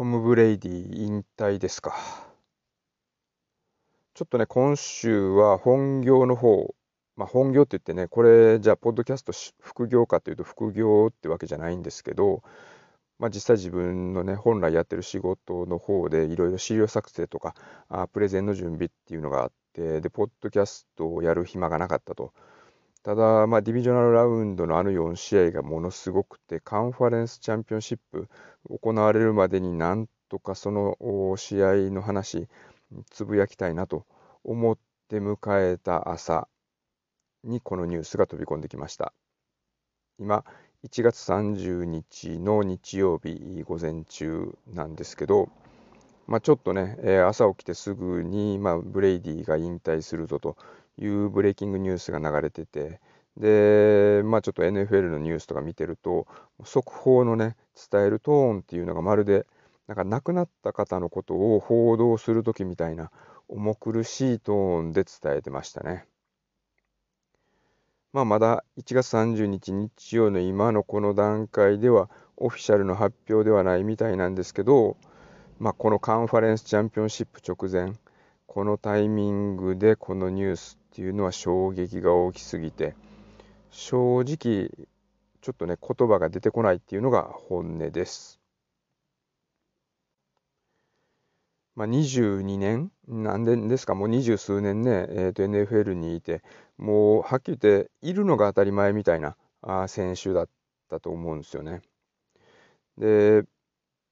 トム・ブレイディ引退ですか。ちょっとね、今週は本業の方、まあ、本業って言ってね、これ、じゃあ、ポッドキャスト副業かというと、副業ってわけじゃないんですけど、まあ、実際自分のね、本来やってる仕事の方で、いろいろ資料作成とかあ、プレゼンの準備っていうのがあって、で、ポッドキャストをやる暇がなかったと。ただ、まあ、ディビジョナルラウンドのあの4試合がものすごくて、カンファレンスチャンピオンシップ行われるまでになんとかその試合の話、つぶやきたいなと思って迎えた朝にこのニュースが飛び込んできました。今、1月30日の日曜日午前中なんですけど、まあ、ちょっとね、朝起きてすぐに、まあ、ブレイディが引退するぞというブレイキングニュースが流れてて、で、まあ、ちょっと NFL のニュースとか見てると、速報のね、伝えるトーンっていうのがまるで、なんか亡くなった方のことを報道するときみたいな重苦しいトーンで伝えてましたね。まあ、まだ1月30日日曜の今のこの段階ではオフィシャルの発表ではないみたいなんですけど、まあ、このカンファレンスチャンピオンシップ直前このタイミングでこのニュースっていうのは衝撃が大きすぎて正直ちょっとね言葉が出てこないっていうのが本音です。まあ、22年、何年ですか、もう二十数年ね、えー、と NFL にいて、もうはっきり言って、いるのが当たり前みたいなあ選手だったと思うんですよね。で、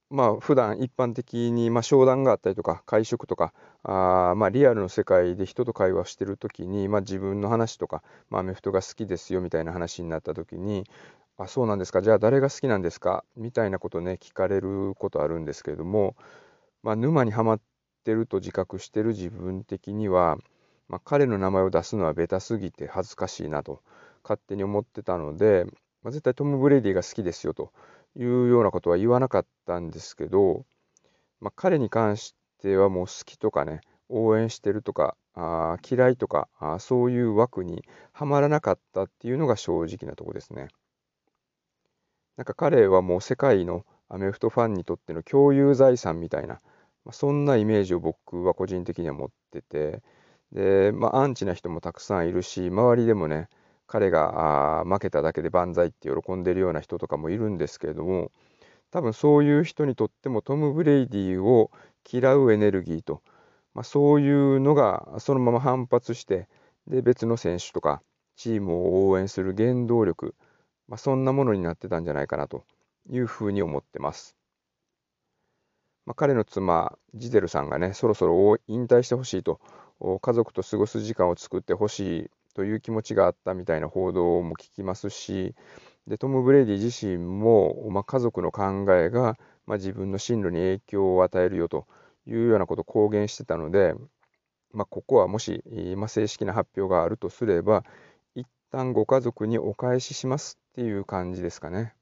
まあ普段一般的に、まあ、商談があったりとか、会食とか、あまあ、リアルの世界で人と会話してるときに、まあ、自分の話とか、まあ、アメフトが好きですよみたいな話になったときに、あ、そうなんですか、じゃあ誰が好きなんですかみたいなことね、聞かれることあるんですけれども、まあ、沼にはまってると自覚してる自分的には、まあ、彼の名前を出すのはベタすぎて恥ずかしいなと勝手に思ってたので、まあ、絶対トム・ブレイディが好きですよというようなことは言わなかったんですけど、まあ、彼に関してはもう好きとかね応援してるとかあ嫌いとかあそういう枠にはまらなかったっていうのが正直なとこですね。なんか彼はもう世界のアメフトファンにとっての共有財産みたいな、まあ、そんなイメージを僕は個人的には持ってて、で、まあ、アンチな人もたくさんいるし、周りでもね、彼が負けただけで万歳って喜んでるような人とかもいるんですけれども、多分そういう人にとってもトム・ブレイディを嫌うエネルギーと、まあ、そういうのがそのまま反発して、で別の選手とかチームを応援する原動力、まあ、そんなものになってたんじゃないかなというふうに思ってます。まあ、彼の妻、ジゼルさんがね、そろそろ引退してほしいと、家族と過ごす時間を作ってほしいという気持ちがあったみたいな報道も聞きますし、でトム・ブレイディ自身も、まあ、家族の考えが、まあ、自分の進路に影響を与えるよというようなことを公言してたので、まあ、ここはもし、まあ、正式な発表があるとすれば、一旦ご家族にお返ししますっていう感じですかね。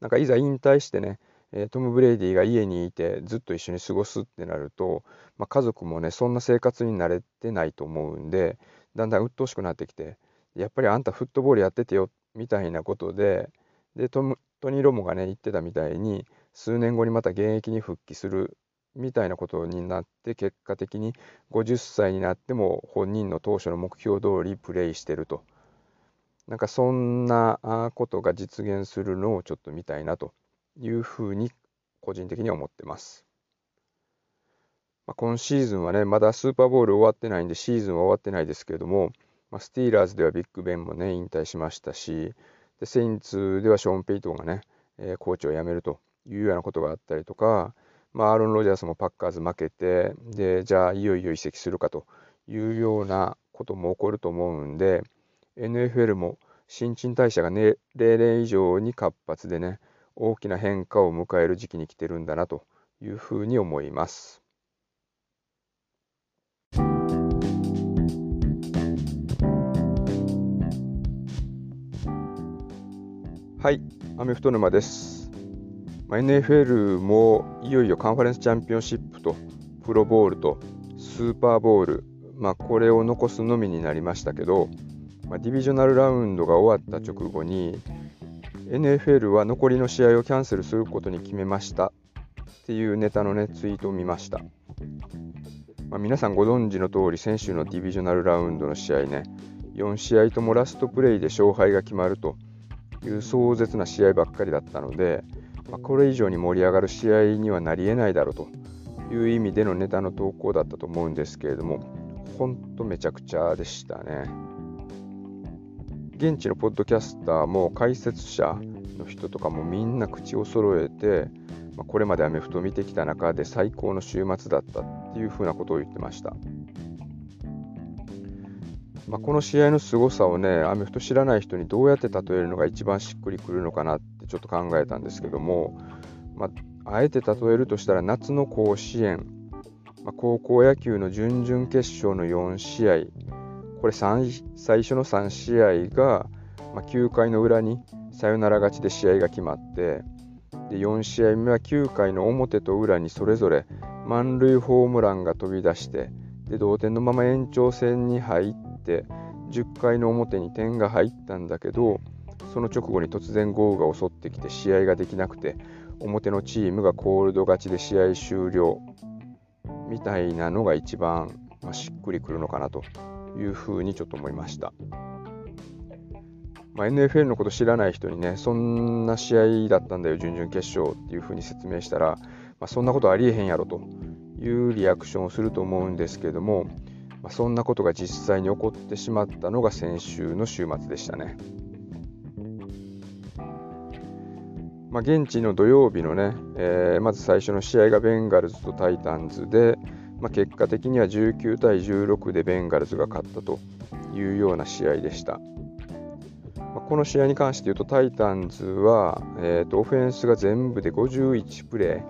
なんかいざ引退してね、えトム・ブレイディが家にいてずっと一緒に過ごすってなると、まあ、家族もねそんな生活に慣れてないと思うんでだんだん鬱陶しくなってきてやっぱりあんたフットボールやっててよみたいなことででトムトニー・ロモがね言ってたみたいに数年後にまた現役に復帰するみたいなことになって結果的に50歳になっても本人の当初の目標通りプレーしてると。なんかそんなことが実現するのをちょっと見たいなというふうに個人的には思ってます。まあ、今シーズンはね、まだスーパーボール終わってないんで、シーズンは終わってないですけれども、まあ、スティーラーズではビッグベンもね、引退しましたし、でセインツではショーン・ペイトンがね、えー、コーチを辞めるというようなことがあったりとか、まあ、アーロン・ロジャースもパッカーズ負けて、で、じゃあいよいよ移籍するかというようなことも起こると思うんで、NFL も新陳代謝が、ね、例年以上に活発でね、大きな変化を迎える時期に来てるんだなというふうに思います。はい、アメフト沼です。まあ、NFL もいよいよカンファレンスチャンピオンシップとプロボールとスーパーボール、まあ、これを残すのみになりましたけど、まあ、ディビジョナルラウンドが終わった直後に NFL は残りの試合をキャンセルすることに決めましたっていうネタのねツイートを見ました、まあ、皆さんご存知の通り先週のディビジョナルラウンドの試合ね4試合ともラストプレイで勝敗が決まるという壮絶な試合ばっかりだったので、まあ、これ以上に盛り上がる試合にはなり得ないだろうという意味でのネタの投稿だったと思うんですけれども、本当めちゃくちゃでしたね。現地のポッドキャスターも解説者の人とかもみんな口を揃えて、まあ、これまでアメフトを見てきた中で最高の週末だったっていうふうなことを言ってました。まあ、この試合の凄さをね、アメフト知らない人にどうやって例えるのが一番しっくりくるのかなってちょっと考えたんですけども、まあ、あえて例えるとしたら夏の甲子園、まあ、高校野球の準々決勝の4試合、これ最初の3試合が、まあ、9回の裏にサヨナラ勝ちで試合が決まってで4試合目は9回の表と裏にそれぞれ満塁ホームランが飛び出してで同点のまま延長戦に入って10回の表に点が入ったんだけどその直後に突然豪雨が襲ってきて試合ができなくて表のチームがコールド勝ちで試合終了みたいなのが一番、まあ、しっくりくるのかなと。いうふうにちょっと思いました。まあ、NFL のこと知らない人にね、そんな試合だったんだよ、準々決勝っていうふうに説明したら、まあ、そんなことありえへんやろというリアクションをすると思うんですけども、まあ、そんなことが実際に起こってしまったのが先週の週末でしたね。まあ、現地の土曜日のね、えー、まず最初の試合がベンガルズとタイタンズで、まあ、結果的には19対16でベンガルズが勝ったというような試合でした。ま、この試合に関して言うと、タイタンズは、えーと、オフェンスが全部で51プレ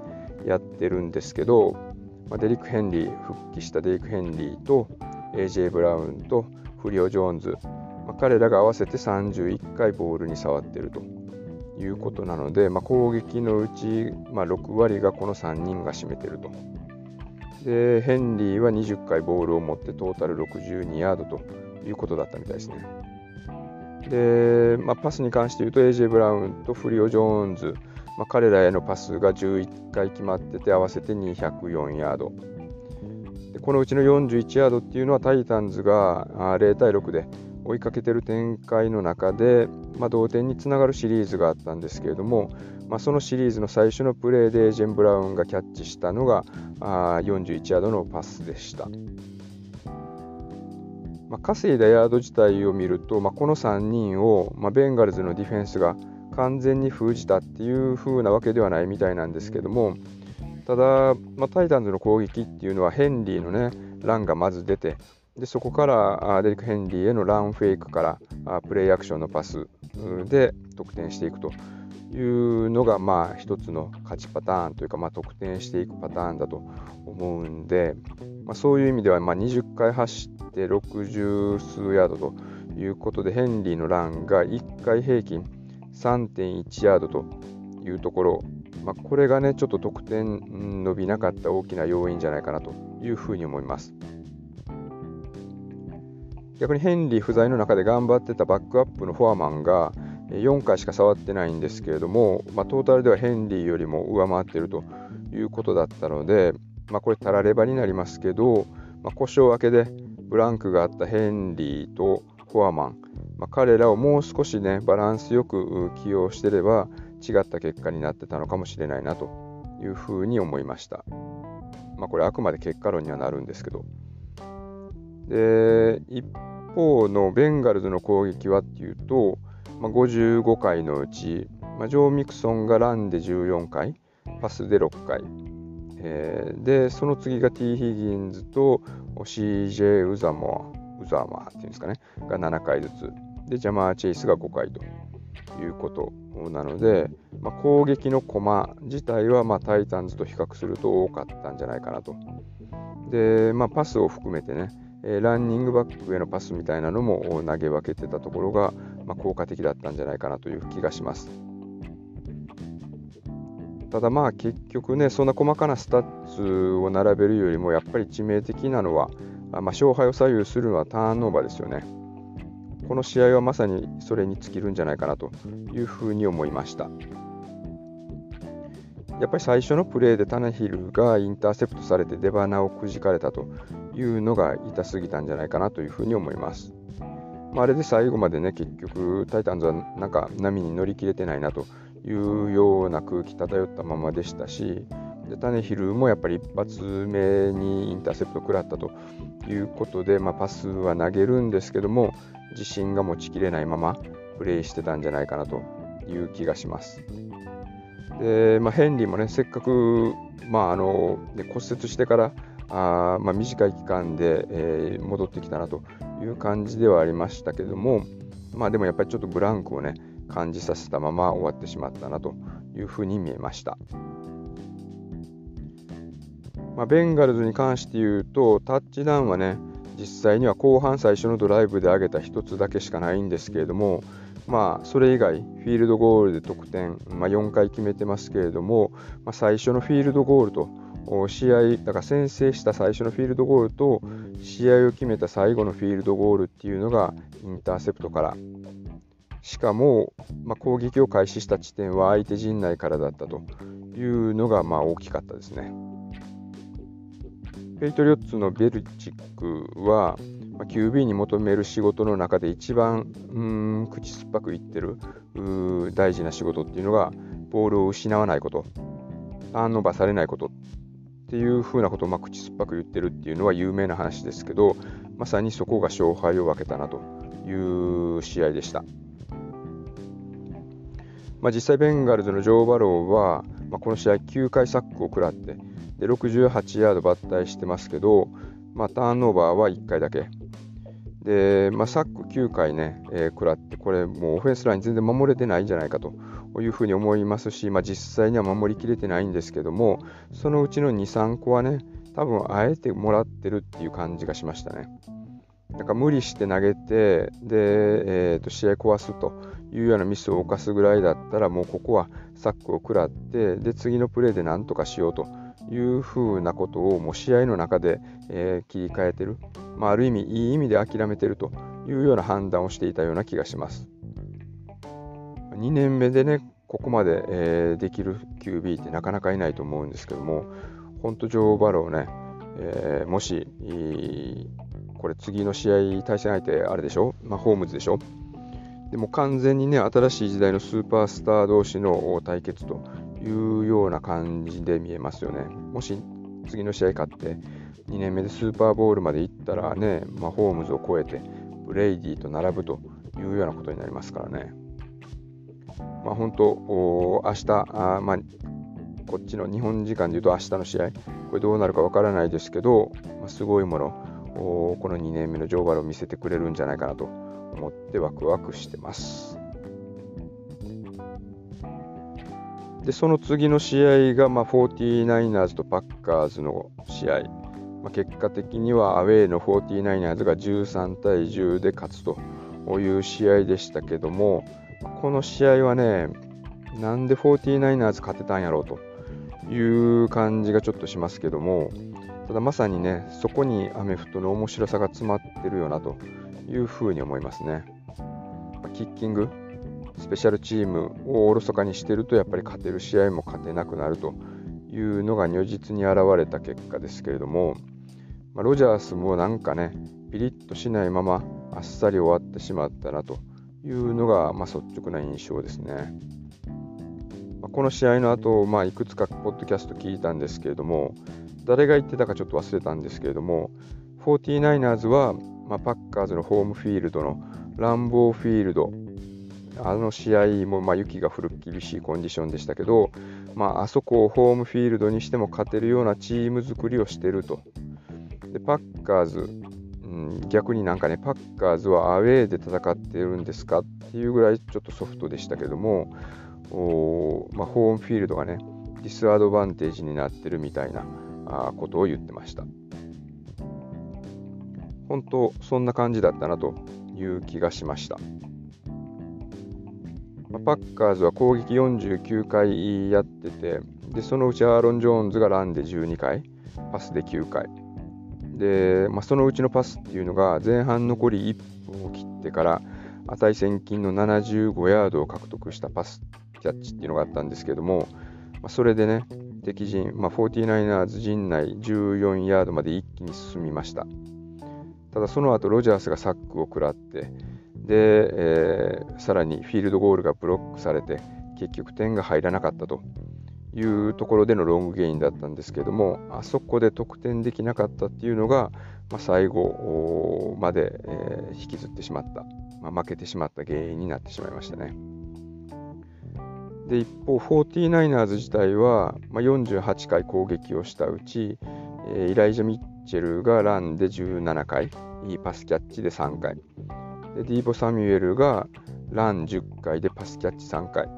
ーやってるんですけど、まあ、デリック・ヘンリー、復帰したデリック・ヘンリーと AJ ブラウンとフリオ・ジョーンズ、まあ、彼らが合わせて31回ボールに触ってると。いうことなので、まあ、攻撃のうち、ま、6割がこの3人が占めてると。で、ヘンリーは20回ボールを持ってトータル62ヤードということだったみたいですね。で、まあ、パスに関して言うと AJ ブラウンとフリオ・ジョーンズ、まあ、彼らへのパスが11回決まってて合わせて204ヤード。でこのうちの41ヤードっていうのはタイタンズが0対6で追いかけてる展開の中で、まあ、同点につながるシリーズがあったんですけれども、まあ、そのシリーズの最初のプレーでジェン・ブラウンがキャッチしたのがあ41ヤードのパスでした。まあ、稼いだヤード自体を見ると、まあ、この3人を、まあ、ベンガルズのディフェンスが完全に封じたっていう風なわけではないみたいなんですけどもただ、まあ、タイタンズの攻撃っていうのはヘンリーのねランがまず出てでそこからデリック・ヘンリーへのランフェイクからプレイアクションのパスで得点していくというのがまあ一つの勝ちパターンというかまあ得点していくパターンだと思うんで、まあ、そういう意味ではまあ20回走って60数ヤードということでヘンリーのランが1回平均3.1ヤードというところ、まあ、これがねちょっと得点伸びなかった大きな要因じゃないかなというふうに思います。逆にヘンリー不在の中で頑張ってたバックアップのフォアマンが4回しか触ってないんですけれども、まあ、トータルではヘンリーよりも上回っているということだったので、まあ、これたらればになりますけど、まあ、故障明けでブランクがあったヘンリーとフォアマン、まあ、彼らをもう少しねバランスよく起用してれば違った結果になってたのかもしれないなというふうに思いました。まあ、これあくまで結果論にはなるんですけど。で一方のベンガルズの攻撃はっていうと、まあ、55回のうち、まあ、ジョー・ミクソンがランで14回、パスで6回、えー、で、その次が T・ ヒギンズと CJ・ ウザモア、ウザマーっていうんですかね、が7回ずつ、で、ジャマー・チェイスが5回ということなので、まあ、攻撃の駒自体はまタイタンズと比較すると多かったんじゃないかなと。で、まあ、パスを含めてね、えランニングバックへのパスみたいなのも投げ分けてたところが、まあ、効果的だったんじゃないかなという気がします。ただまあ結局ね、そんな細かなスタッツを並べるよりも、やっぱり致命的なのは、まあ、勝敗を左右するのはターンオーバーですよね。この試合はまさにそれに尽きるんじゃないかなというふうに思いました。やっぱり最初のプレーでタナヒルがインターセプトされて出花をくじかれたというのが痛すぎたんじゃないかなというふうに思います。まあ、あれで最後までね、結局、タイタンズはなんか波に乗り切れてないなというような空気漂ったままでしたし、でタネヒルもやっぱり一発目にインターセプト食らったということで、まあ、パスは投げるんですけども、自信が持ちきれないままプレーしてたんじゃないかなという気がします。でまあ、ヘンリーもね、せっかく、まあ、あので骨折してからあ、まあ、短い期間で、えー、戻ってきたなという感じではありましたけども、まあ、でもやっぱりちょっとブランクをね感じさせたまま終わってしまったなというふうに見えました。まあ、ベンガルズに関して言うと、タッチダウンはね、実際には後半最初のドライブで上げた1つだけしかないんですけれども、まあ、それ以外、フィールドゴールで得点、まあ、4回決めてますけれども、まあ、最初のフィールドゴールと、試合、だから先制した最初のフィールドゴールと、試合を決めた最後のフィールドゴールっていうのがインターセプトから。しかも、まあ、攻撃を開始した地点は相手陣内からだったというのがまあ大きかったですね。ペイトリオッツのベルチックは、まあ、QB に求める仕事の中で一番うん口酸っぱく言ってる大事な仕事っていうのがボールを失わないこと、ターンオーバーされないことっていうふうなことをまあ口酸っぱく言ってるっていうのは有名な話ですけど、まさにそこが勝敗を分けたなという試合でした。まあ、実際、ベンガルズのジョー・バローは、まあ、この試合9回サックを食らって、で68ヤード抜体してますけど、まあ、ターンオーバーは1回だけ。で、まあ、サック9回ね、えー、食らって、これもうオフェンスライン全然守れてないんじゃないかというふうに思いますし、まあ、実際には守りきれてないんですけども、そのうちの2、3個はね、多分あえてもらってるっていう感じがしましたね。なんか無理して投げて、で、えー、と試合壊すというようなミスを犯すぐらいだったら、もうここはサックを食らって、で、次のプレーでなんとかしようというふうなことをもう試合の中で、えー、切り替えてる、まあ、ある意味いい意味で諦めてるというような判断をしていたような気がします。2年目でね、ここまで、えー、できる QB ってなかなかいないと思うんですけども、本当、ジョー・バローね、えー、もし、これ次の試合、対戦相手あれでしょ、まあ、ホームズでしょ、でも完全にね、新しい時代のスーパースター同士の対決というような感じで見えますよね。もし次の試合勝って2年目でスーパーボールまで行ったらね、まあ、ホームズを超えてブレイディと並ぶというようなことになりますからね。まあ、本当、明日あ、まあ、こっちの日本時間でいうと明日の試合、これどうなるかわからないですけど、まあ、すごいもの、この2年目のジョーバルを見せてくれるんじゃないかなと思ってワクワクしてます。で、その次の試合が、まあ、49ers とパッカーズの試合。まあ、結果的にはアウェーの 49ers が13対10で勝つという試合でしたけども、この試合はね、なんで 49ers 勝てたんやろうという感じがちょっとしますけども、ただまさにね、そこにアメフトの面白さが詰まってるよなというふうに思いますね。キッキング、スペシャルチームをおろそかにしてると、やっぱり勝てる試合も勝てなくなるというのが如実に現れた結果ですけれども、まあ、ロジャースもなんかね、ピリッとしないままあっさり終わってしまったなというのが、まあ、率直な印象ですね。まあ、この試合の後、まあ、いくつかポッドキャスト聞いたんですけれども、誰が言ってたかちょっと忘れたんですけれども、49ers は、まあ、パッカーズのホームフィールドのランボーフィールドあの試合もま雪が降る厳しいコンディションでしたけど、まあ、あそこをホームフィールドにしても勝てるようなチーム作りをしてると。でパッカーズ、うん、逆になんかね、パッカーズはアウェーで戦ってるんですかっていうぐらいちょっとソフトでしたけども、おまあ、ホームフィールドがね、ディスアドバンテージになってるみたいなあことを言ってました。本当、そんな感じだったなという気がしました。パッカーズは攻撃49回やってて、でそのうちアーロン・ジョーンズがランで12回、パスで9回。で、まあ、そのうちのパスっていうのが前半残り1分を切ってから値千金の75ヤードを獲得したパスキャッチっていうのがあったんですけども、まあ、それでね、敵陣、まあ、49ers 陣内14ヤードまで一気に進みました。ただその後ロジャースがサックを食らって、で、えー、さらにフィールドゴールがブロックされて、結局点が入らなかったというところでのロングゲインだったんですけども、あそこで得点できなかったっていうのが、まあ、最後まで、えー、引きずってしまった、まあ、負けてしまった原因になってしまいましたね。で一方、49ers 自体は、まあ、48回攻撃をしたうち、えー、イライジャ・ミッチェルがランで17回、いいパスキャッチで3回、でディーボ・サミュエルがラン10回でパスキャッチ3回、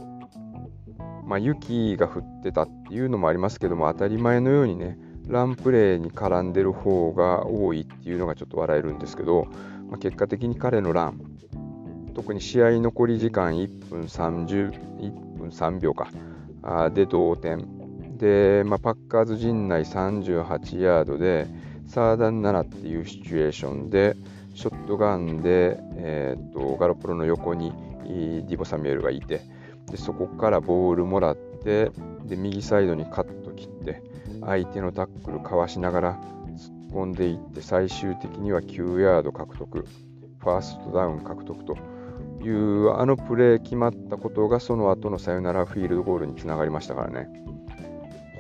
まあ、雪が降ってたっていうのもありますけども、当たり前のようにね、ランプレーに絡んでる方が多いっていうのがちょっと笑えるんですけど、まあ、結果的に彼のラン、特に試合残り時間1分30、1分3秒か、あで同点。で、まあ、パッカーズ陣内38ヤードで、サーダン7っていうシチュエーションで、ショットガンで、えー、っとガロプロの横にディボ・サミュエルがいて、でそこからボールもらってで右サイドにカット切って相手のタックルかわしながら突っ込んでいって最終的には9ヤード獲得ファーストダウン獲得というあのプレー決まったことがその後のサヨナラフィールドゴールにつながりましたからね。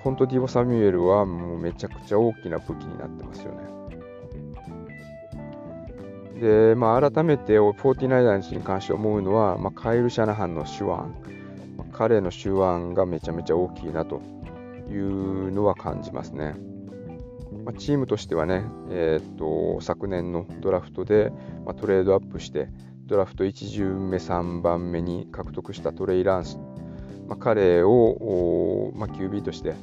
本当ディボ・サミュエルはもうめちゃくちゃ大きな武器になってますよね。で、まあ、改めて 49ers に関して思うのは、まあ、カイル・シャナハンの手腕ま彼の手腕がめちゃめちゃ大きいなというのは感じますね。まあ、チームとしてはね、えー、っと昨年のドラフトで、まあ、トレードアップしてドラフト1巡目3番目に獲得したトレイ・ランス、まあ、彼を、まあ、QB として、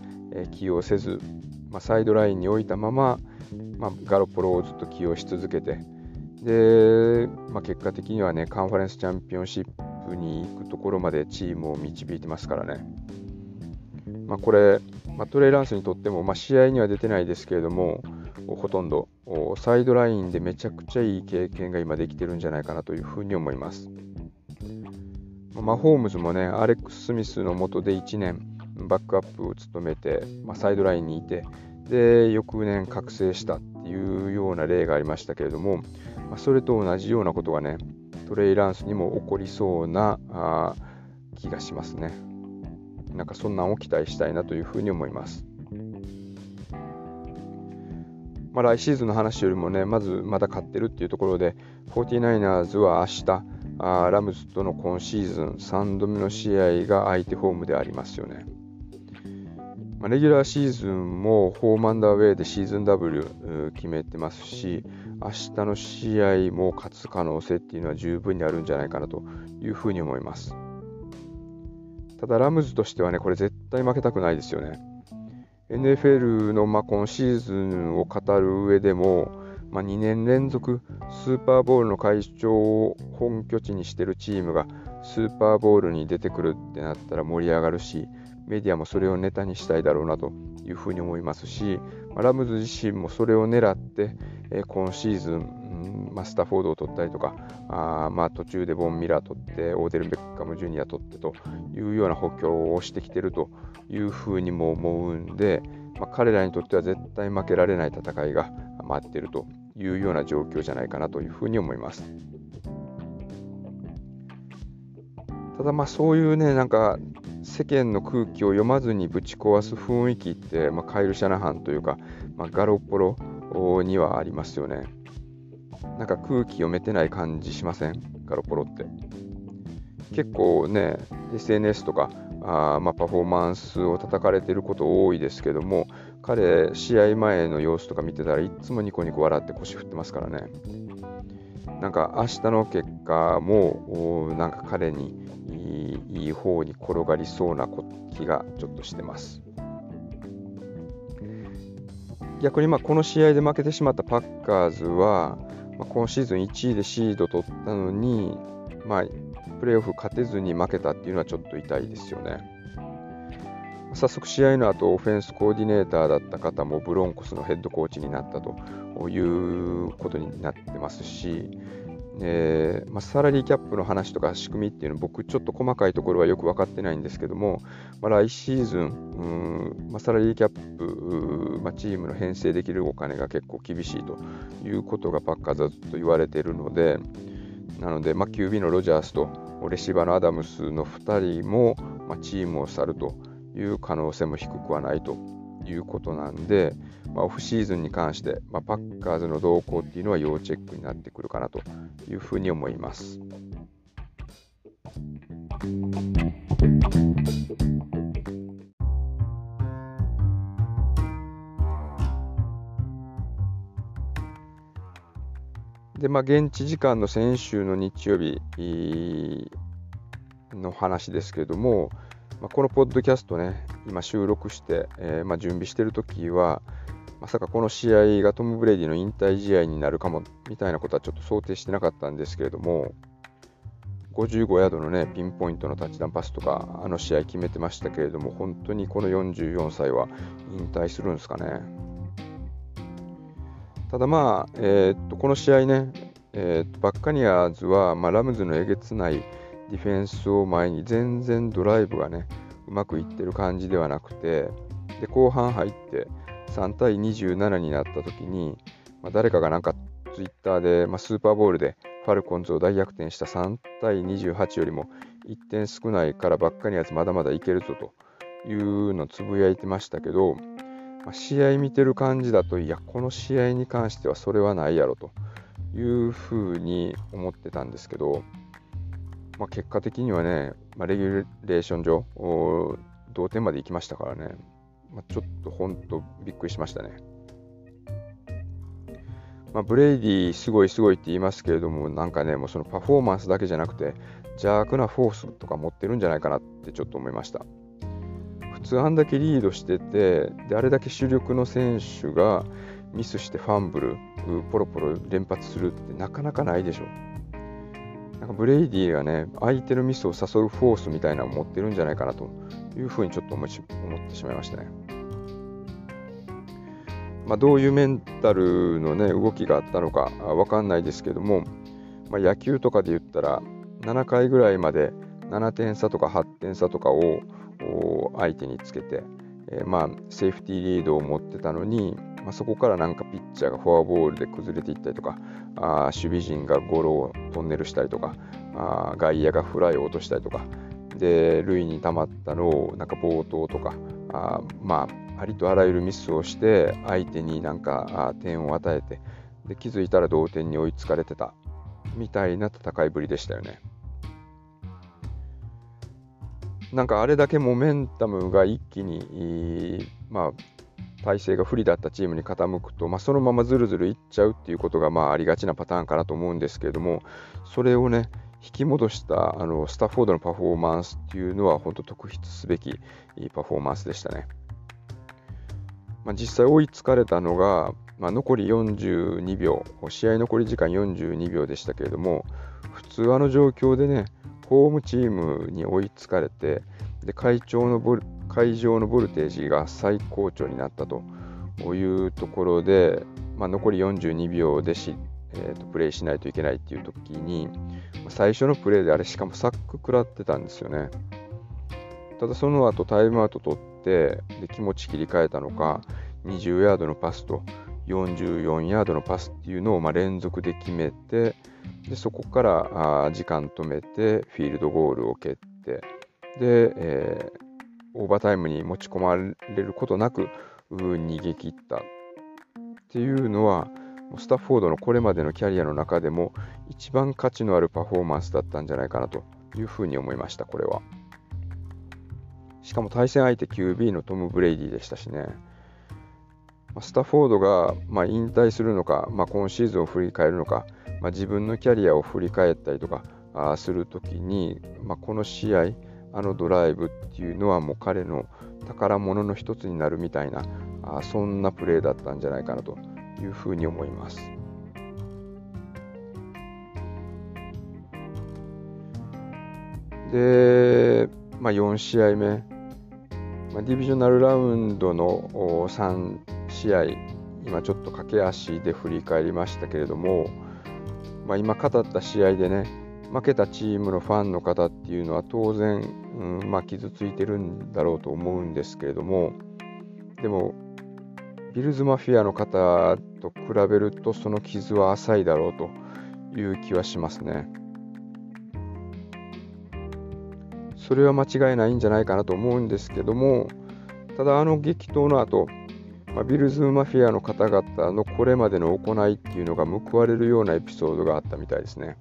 起用せず、まあ、サイドラインに置いたまま、まあ、ガロポロをずっと起用し続けてで、まあ、結果的にはねカンファレンスチャンピオンシップに行くところまでチームを導いてますからね。まあ、これ、まあ、トレイランスにとっても、まあ、試合には出てないですけれども、ほとんどサイドラインでめちゃくちゃいい経験が今できてるんじゃないかなというふうに思います。マホームズもね、アレックス・スミスの下で1年バックアップを務めて、まあ、サイドラインにいて、で、翌年覚醒したっていうような例がありましたけれども、まあ、それと同じようなことがね、トレイランスにも起こりそうなあ気がしますね。なんかそんなんを期待したいなというふうに思います。まあ、来シーズンの話よりもね、まずまだ勝ってるっていうところで、49ers は明日、あラムズとの今シーズン3度目の試合が相手ホームでありますよね。まあ、レギュラーシーズンもホームアンダーウェイでシーズン W 決めてますし、明日の試合も勝つ可能性っていうのは十分にあるんじゃないかなというふうに思います。ただ、ラムズとしてはね、これ絶対負けたくないですよね。NFL のまあ今シーズンを語る上でも、まあ、2年連続スーパーボールの会長を本拠地にしてるチームがスーパーボールに出てくるってなったら盛り上がるし、メディアもそれをネタにしたいだろうなというふうに思いますし、まあ、ラムズ自身もそれを狙って、えー、今シーズン、うんま、スタフォードを取ったりとか、あまあ、途中でボン・ミラー取って、オーデル・ベッカム・ジュニア取ってというような補強をしてきてるというふうにも思うんで、まあ、彼らにとっては絶対負けられない戦いが待っているというような状況じゃないかなというふうに思います。ただまあそういうね、なんか世間の空気を読まずにぶち壊す雰囲気って、まあ、カイル・シャナハンというか、まあ、ガロポロにはありますよね。なんか空気読めてない感じしません？ガロポロって。結構ね、SNS とかあまあ、パフォーマンスを叩かれてること多いですけども、彼、試合前の様子とか見てたらいつもニコニコ笑って腰振ってますからね。なんか明日の結果もなんか彼にいい方に転がりそうな気がちょっとしてます。逆にまあこの試合で負けてしまったパッカーズは、まあ、今シーズン1位でシード取ったのに、まあ、プレーオフ勝てずに負けたっていうのはちょっと痛いですよね。早速試合の後オフェンスコーディネーターだった方もブロンコスのヘッドコーチになったということになってますし、えー、まあ、サラリーキャップの話とか仕組みっていうの僕ちょっと細かいところはよく分かってないんですけども、まあ、来シーズン、まあ、サラリーキャップ、まチームの編成できるお金が結構厳しいということがパッカーズと言われているのでなので、ま QB のロジャースとレシーバーのアダムスの2人も、まチームを去るという可能性も低くはないということなんで、まあ、オフシーズンに関して、まあ、パッカーズの動向っていうのは要チェックになってくるかなというふうに思います。で、まあ、現地時間の先週の日曜日の話ですけれども、まあ、このポッドキャストね、今収録して、えー、まあ、準備しているときは、まさかこの試合がトム・ブレイディの引退試合になるかもみたいなことはちょっと想定してなかったんですけれども、55ヤードのね、ピンポイントのタッチダウンパスとか、あの試合決めてましたけれども、本当にこの44歳は引退するんですかね。ただまあ、えー、っとこの試合ね、えー、っとバッカニアーズは、まあ、ラムズのえげつないディフェンスを前に全然ドライブがね、うまくいってる感じではなくて、で後半入って3対27になった時に、まあ、誰かがなんかツイッターで、まあ、スーパーボールでファルコンズを大逆転した3対28よりも1点少ないからばっかりやつまだまだいけるぞというのをつぶやいてましたけど、まあ、試合見てる感じだといやこの試合に関してはそれはないやろというふうに思ってたんですけど、まあ、結果的にはね、まあ、レギュレーション上、同点まで行きましたからね、まあ、ちょっと本当びっくりしましたね。まあ、ブレイディすごいすごいって言いますけれども、なんかね、もうそのパフォーマンスだけじゃなくて、邪悪なフォースとか持ってるんじゃないかなってちょっと思いました。普通あんだけリードしてて、であれだけ主力の選手がミスしてファンブル、ポロポロ連発するってなかなかないでしょ。なんかブレイディがね、相手のミスを誘うフォースみたいなのを持ってるんじゃないかなというふうにちょっと思ってしまいましたね。まあ、どういうメンタルの、ね、動きがあったのかわかんないですけども、まあ、野球とかで言ったら7回ぐらいまで7点差とか8点差とかを相手につけて、えー、まあセーフティーリードを持ってたのに、まあ、そこからなんかピッチャーがフォアボールで崩れていったりとか、あ守備陣がゴロをトンネルしたりとか、あ外野がフライを落としたりとか、で、塁に溜まったのをなんか暴投とか、あまあ、ありとあらゆるミスをして、相手になんか点を与えて、で気づいたら同点に追いつかれてたみたいな戦いぶりでしたよね。なんかあれだけモメンタムが一気に、まあ、体勢が不利だったチームに傾くと、まあ、そのままずるずるいっちゃうっていうことがまあありがちなパターンかなと思うんですけれども、それをね、引き戻したあのスタッフォードのパフォーマンスっていうのは本当特筆すべきパフォーマンスでしたね。まあ、実際追いつかれたのが、まあ、残り42秒、試合残り時間42秒でしたけれども、普通あの状況でね、ホームチームに追いつかれて、で会長のボル会場のボルテージが最高潮になったというところで、まあ、残り42秒でし、えーと、プレイしないといけないっていう時に最初のプレーであれしかもサック食らってたんですよね。ただその後タイムアウト取ってで気持ち切り替えたのか20ヤードのパスと44ヤードのパスっていうのをま連続で決めてでそこからあ時間止めてフィールドゴールを蹴ってで、えーオーバータイムに持ち込まれることなく逃げ切ったっていうのはスタッフォードのこれまでのキャリアの中でも一番価値のあるパフォーマンスだったんじゃないかなというふうに思いました、これは。しかも対戦相手 QB のトム・ブレイディでしたしね。スタッフォードが、まあ、引退するのか、まあ、今シーズンを振り返るのか、まあ、自分のキャリアを振り返ったりとかあするときに、まあ、この試合、あのドライブっていうのはもう彼の宝物の一つになるみたいなあそんなプレーだったんじゃないかなというふうに思います。で、まあ、4試合目、まあ、ディビジョナルラウンドの3試合、今ちょっと駆け足で振り返りましたけれども、まあ、今語った試合でね、負けたチームのファンの方っていうのは当然、うんまあ、傷ついてるんだろうと思うんですけれども、でも、ビルズマフィアの方と比べるとその傷は浅いだろうという気はしますね。それは間違いないんじゃないかなと思うんですけども、ただあの激闘の後、まあ、ビルズマフィアの方々のこれまでの行いっていうのが報われるようなエピソードがあったみたいですね。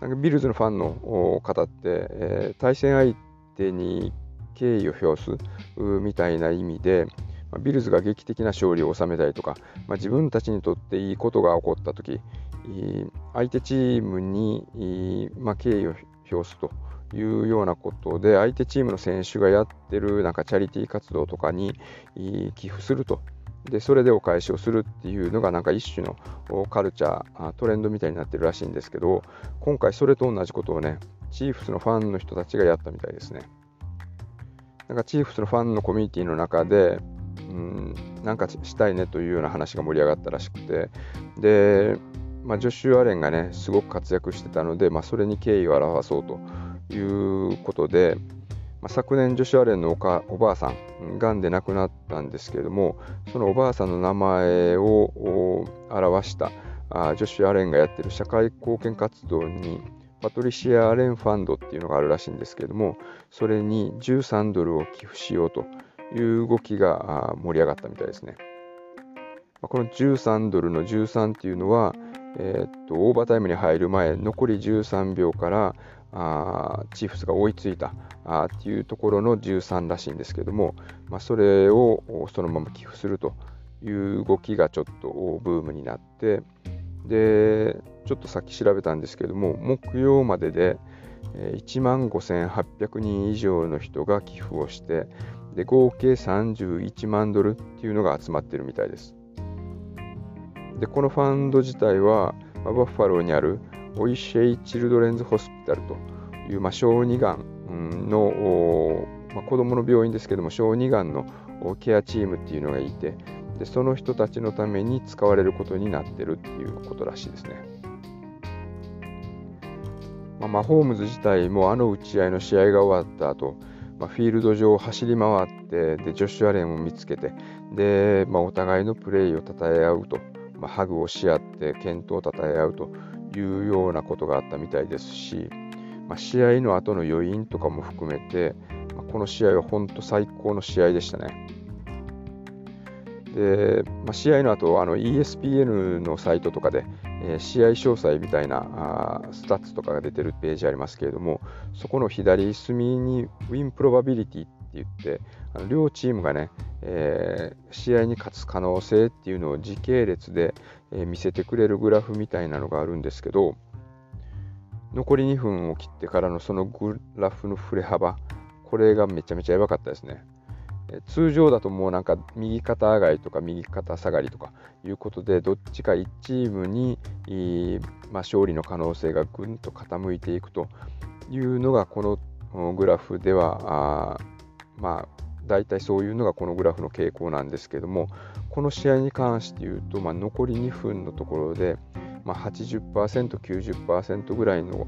なんかビルズのファンの方って、えー、対戦相手に敬意を表すみたいな意味で、ま、ビルズが劇的な勝利を収めたりとか、まあ、自分たちにとっていいことが起こったとき、相手チームに、まあ、敬意を表すというようなことで、相手チームの選手がやってるなんかチャリティー活動とかに寄付すると。で、それでお返しをするっていうのがなんか一種のカルチャー、トレンドみたいになってるらしいんですけど、今回それと同じことをね、チーフスのファンの人たちがやったみたいですね。なんかチーフスのファンのコミュニティの中で、うん、なんかしたいねというような話が盛り上がったらしくて、で、まあ、ジョシュ・アレンがね、すごく活躍してたので、まあ、それに敬意を表そうということで、まあ、昨年、女子アレンのおかおばあさん、がんで亡くなったんですけれども、そのおばあさんの名前を表したあ女子アレンがやってる社会貢献活動に、パトリシア・アレンファンドっていうのがあるらしいんですけれども、それに13ドルを寄付しようという動きが盛り上がったみたいですね。この13ドルの13っていうのは、えー、っとオーバータイムに入る前、残り13秒からあチーフスが追いついたあっていうところの13らしいんですけども、まあ、それをそのまま寄付するという動きがちょっとブームになってでちょっとさっき調べたんですけども木曜までで1万5800人以上の人が寄付をしてで合計31万ドルっていうのが集まってるみたいですでこのファンド自体は、まあ、バッファローにあるオイシェイ・チルドレンズ・ホスピタルという、まあ、小児がんの、まあ、子供の病院ですけども小児がんのケアチームっていうのがいてでその人たちのために使われることになってるっていうことらしいですね。まあ、マホームズ自体もあの打ち合いの試合が終わった後、まあ、フィールド上を走り回ってでジョシュアレンを見つけてで、まあ、お互いのプレーを称え合うと、まあ、ハグをし合って健闘を称え合うというようなことがあったみたいですし、まあ、試合の後の余韻とかも含めて、ま、この試合は本当最高の試合でしたね。で、まあ、試合の後あの ESPN のサイトとかで、え、試合詳細みたいなあスタッツとかが出てるページありますけれども、そこの左隅にウィンプロバビリティって言って、あの両チームがね、えー、試合に勝つ可能性っていうのを時系列で、え、見せてくれるグラフみたいなのがあるんですけど、残り2分を切ってからのそのグラフの振れ幅、これがめちゃめちゃやばかったですね。通常だともうなんか右肩上がりとか右肩下がりとかいうことでどっちか1チームに、まあ、勝利の可能性がぐんと傾いていくというのがこのグラフではあまあ大体そういうのがこのグラフの傾向なんですけどもこの試合に関して言うと、まあ、残り2分のところで、まあ80%、90%ぐらいの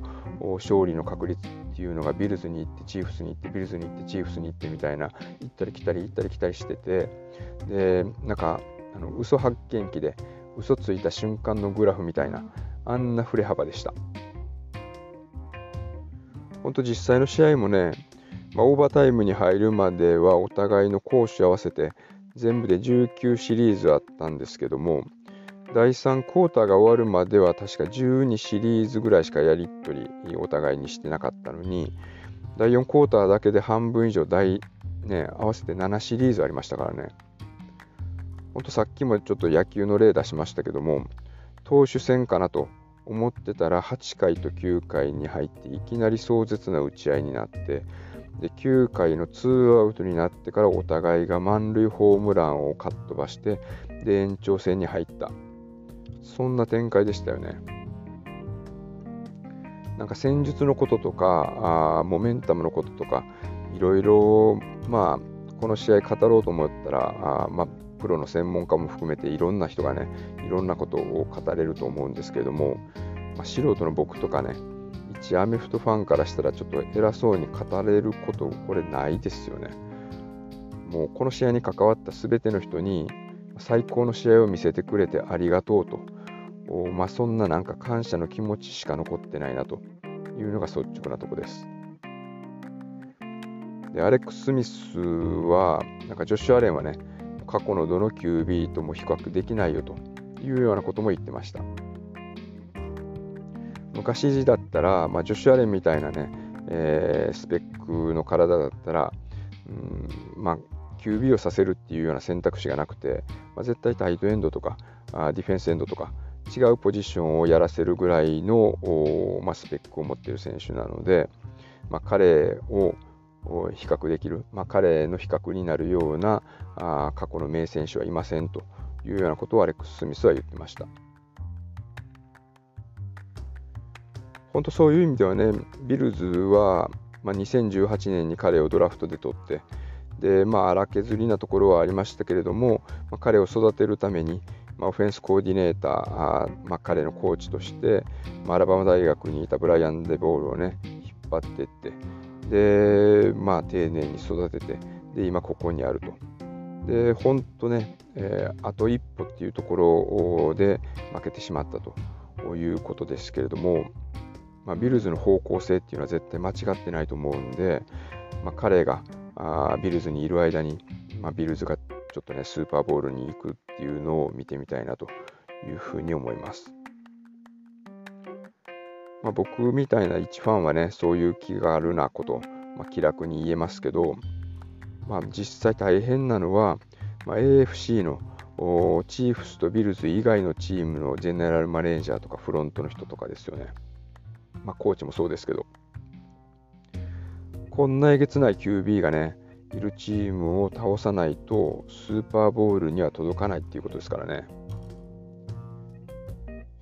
勝利の確率ていうのがビルズに行ってチーフスに行ってビルズに行ってチーフスに行ってみたいな行ったり来たり行ったり来たりしててでなんかあの嘘発見器で嘘ついた瞬間のグラフみたいなあんな振れ幅でした。本当実際の試合もね、まあ、オーバータイムに入るまではお互いの攻守合わせて全部で19シリーズあったんですけども第3クォーターが終わるまでは確か12シリーズぐらいしかやり取りお互いにしてなかったのに第4クォーターだけで半分以上第、ね、合わせて7シリーズありましたからね。ほんとさっきもちょっと野球の例出しましたけども投手戦かなと思ってたら8回と9回に入っていきなり壮絶な打ち合いになってで9回のツーアウトになってからお互いが満塁ホームランをかっ飛ばしてで延長戦に入った。そんな展開でしたよね。なんか戦術のこととかあモメンタムのこととかいろいろまあこの試合語ろうと思ったらあ、まあ、プロの専門家も含めていろんな人がね、いろんなことを語れると思うんですけども、まあ、素人の僕とかね、一アメフトファンからしたらちょっと偉そうに語れること、これないですよね。もうこの試合に関わった全ての人に最高の試合を見せてくれてありがとうと、まあ、そんななんか感謝の気持ちしか残ってないなというのが率直なとこです。でアレックス・スミスは、なんかジョシュ・アレンはね、過去のどの QB とも比較できないよというようなことも言ってました。昔だったら、まあ、ジョシュ・アレンみたいなね、えー、スペックの体だったら、うんまあ、QB をさせるっていうような選択肢がなくて、まあ、絶対タイトエンドとかあディフェンスエンドとか違うポジションをやらせるぐらいの、まあ、スペックを持っている選手なので、まあ、彼を比較できる、まあ、彼の比較になるようなあ過去の名選手はいませんというようなことをアレックス・スミスは言ってました。本当そういう意味ではね、ビルズは、まあ、2018年に彼をドラフトで取って、で、まあ、荒削りなところはありましたけれども、まあ、彼を育てるために、まあ、オフェンスコーディネーター、あまあ、彼のコーチとして、まあ、アラバマ大学にいたブライアン・デ・ボールをね、引っ張っていって、で、まあ、丁寧に育てて、で、今ここにあると。で、本当ね、えー、あと一歩っていうところで負けてしまったということですけれども、まあ、ビルズの方向性っていうのは絶対間違ってないと思うんで、まあ、彼があビルズにいる間に、まあ、ビルズがちょっとね、スーパーボールに行くっていうのを見てみたいなというふうに思います。まあ、僕みたいな一ファンはね、そういう気軽なこと、まあ、気楽に言えますけど、まあ、実際大変なのは、まあ、AFC のチーフスとビルズ以外のチームのジェネラルマネージャーとかフロントの人とかですよね。まあ、コーチもそうですけど、こんなえげつない QB がね、いるチームを倒さないとスーパーボールには届かないっていうことですからね。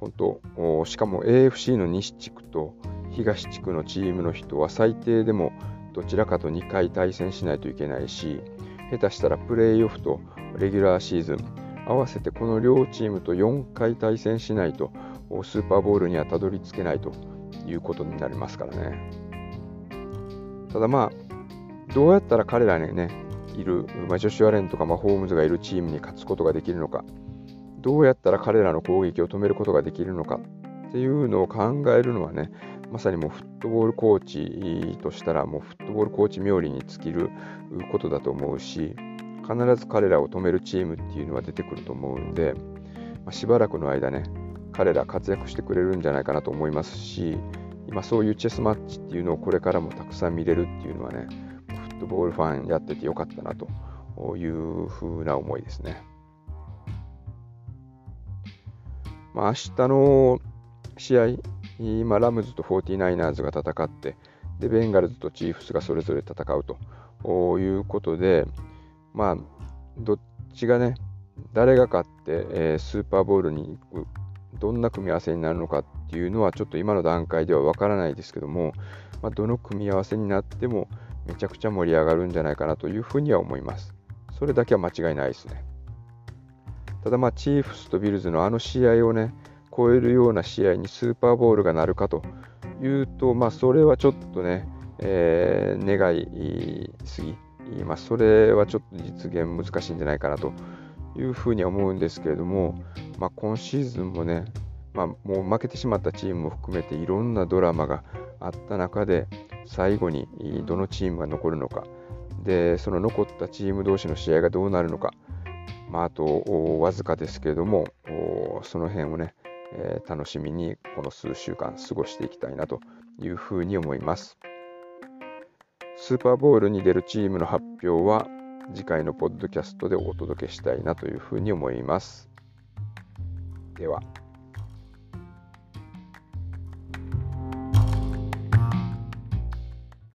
本当しかも AFC の西地区と東地区のチームの人は最低でもどちらかと2回対戦しないといけないし下手したらプレーオフとレギュラーシーズン合わせてこの両チームと4回対戦しないとスーパーボールにはたどり着けないということになりますからねただまあどうやったら彼らにねいる、まあ、ジョシュアレンとか、まあ、ホームズがいるチームに勝つことができるのかどうやったら彼らの攻撃を止めることができるのかっていうのを考えるのはね、まさにもうフットボールコーチとしたら、もうフットボールコーチ冥利に尽きることだと思うし、必ず彼らを止めるチームっていうのは出てくると思うんで、まあ、しばらくの間ね、彼ら活躍してくれるんじゃないかなと思いますし、今そういうチェスマッチっていうのをこれからもたくさん見れるっていうのはね、フットボールファンやっててよかったなというふうな思いですね。まあ、明日の試合、今、ラムズと 49ers が戦って、で、ベンガルズとチーフスがそれぞれ戦うということで、まあ、どっちがね、誰が勝って、えー、スーパーボールに行く、どんな組み合わせになるのかっていうのは、ちょっと今の段階ではわからないですけども、まあ、どの組み合わせになっても、めちゃくちゃ盛り上がるんじゃないかなというふうには思います。それだけは間違いないですね。ただまあ、チーフスとビルズのあの試合をね、超えるような試合にスーパーボールが鳴るかというと、まあ、それはちょっとね、えー、願いすぎ、まあ、それはちょっと実現難しいんじゃないかなというふうには思うんですけれども、まあ、今シーズンもね、まあ、もう負けてしまったチームも含めていろんなドラマがあった中で最後にどのチームが残るのかでその残ったチーム同士の試合がどうなるのかまあ、あとわずかですけれども、その辺をね、えー、楽しみにこの数週間過ごしていきたいなというふうに思います。スーパーボールに出るチームの発表は次回のポッドキャストでお届けしたいなというふうに思います。では。